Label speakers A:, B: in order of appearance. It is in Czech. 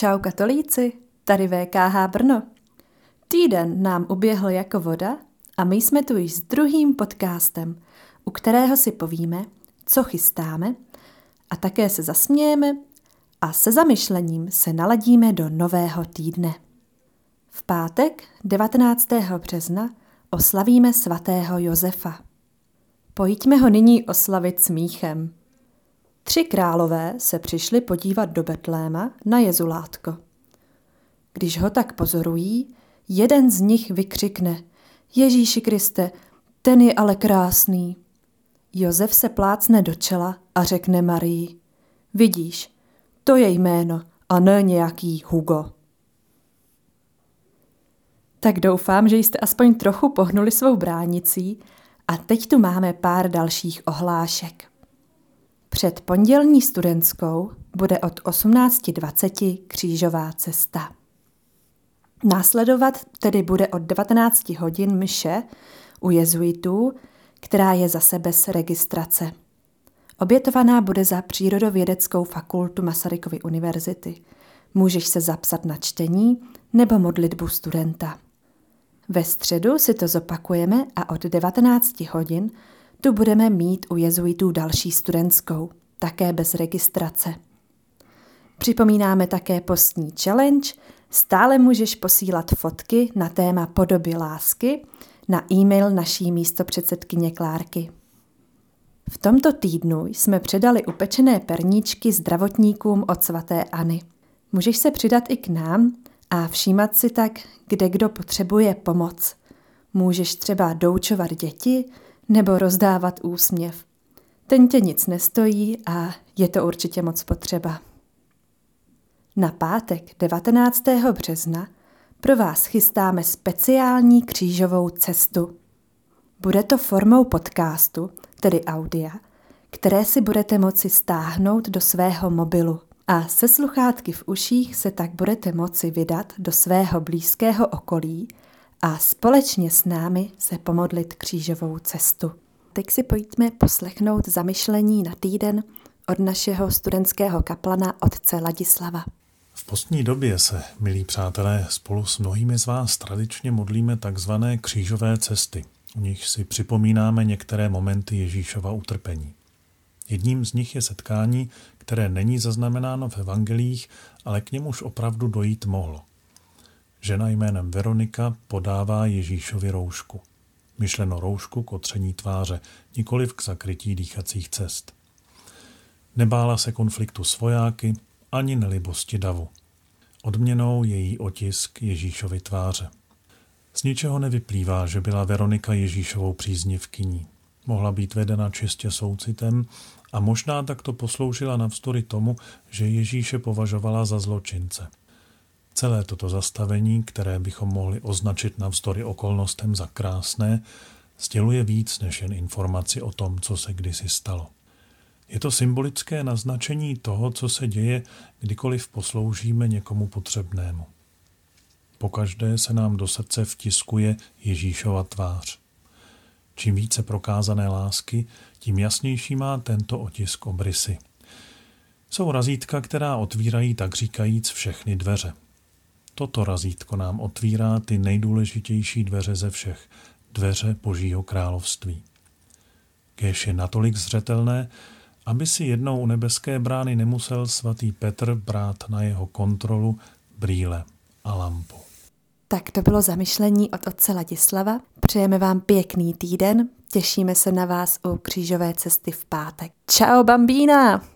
A: Čau katolíci, tady VKH Brno. Týden nám uběhl jako voda a my jsme tu již s druhým podcastem, u kterého si povíme, co chystáme a také se zasmějeme a se zamyšlením se naladíme do nového týdne. V pátek 19. března oslavíme svatého Josefa. Pojďme ho nyní oslavit smíchem. Tři králové se přišli podívat do Betléma na Jezulátko. Když ho tak pozorují, jeden z nich vykřikne Ježíši Kriste, ten je ale krásný. Josef se plácne do čela a řekne Marii Vidíš, to je jméno a ne nějaký Hugo. Tak doufám, že jste aspoň trochu pohnuli svou bránicí a teď tu máme pár dalších ohlášek. Před pondělní studentskou bude od 18.20 křížová cesta. Následovat tedy bude od 19 hodin mše u jezuitů, která je zase bez registrace. Obětovaná bude za Přírodovědeckou fakultu Masarykovy univerzity. Můžeš se zapsat na čtení nebo modlitbu studenta. Ve středu si to zopakujeme a od 19 hodin tu budeme mít u jezuitů další studentskou, také bez registrace. Připomínáme také postní challenge, stále můžeš posílat fotky na téma podoby lásky na e-mail naší místopředsedkyně Klárky. V tomto týdnu jsme předali upečené perníčky zdravotníkům od svatéAny. Můžeš se přidat i k nám a všímat si tak, kde kdo potřebuje pomoc. Můžeš třeba doučovat děti nebo rozdávat úsměv. Ten tě nic nestojí a je to určitě moc potřeba. Na pátek 19. března pro vás chystáme speciální křížovou cestu. Bude to formou podcastu, tedy audia, které si budete moci stáhnout do svého mobilu a se sluchátky v uších se tak budete moci vydat do svého blízkého okolí a společně s námi se pomodlit křížovou cestu. Teď si pojďme poslechnout zamyšlení na týden od našeho studentského kaplana otce Ladislava.
B: V postní době se, milí přátelé, spolu s mnohými z vás tradičně modlíme takzvané křížové cesty. U nich si připomínáme některé momenty Ježíšova utrpení. Jedním z nich je setkání, které není zaznamenáno v evangelích, ale k němuž opravdu dojít mohlo. Žena jménem Veronika podává Ježíšovi roušku. Myšleno roušku k otření tváře, nikoliv k zakrytí dýchacích cest. Nebála se konfliktu s vojáky, ani nelibosti davu. Odměnou je její otisk Ježíšovy tváře. Z ničeho nevyplývá, že byla Veronika Ježíšovou příznivkyní. Mohla být vedena čistě soucitem a možná takto posloužila navzdory tomu, že Ježíše považovala za zločince. Celé toto zastavení, které bychom mohli označit navzdory okolnostem za krásné, sděluje víc než jen informaci o tom, co se kdysi stalo. Je to symbolické naznačení toho, co se děje, kdykoliv posloužíme někomu potřebnému. Pokaždé se nám do srdce vtiskuje Ježíšova tvář. Čím více prokázané lásky, tím jasnější má tento otisk obrysy. Jsou razítka, která otvírají tak říkajíc všechny dveře. Toto razítko nám otvírá ty nejdůležitější dveře ze všech, dveře Božího království. Kéž je natolik zřetelné, aby si jednou u nebeské brány nemusel svatý Petr brát na jeho kontrolu brýle a lampu.
A: Tak to bylo zamyšlení od otce Ladislava. Přejeme vám pěkný týden, těšíme se na vás u křížové cesty v pátek. Čau bambína!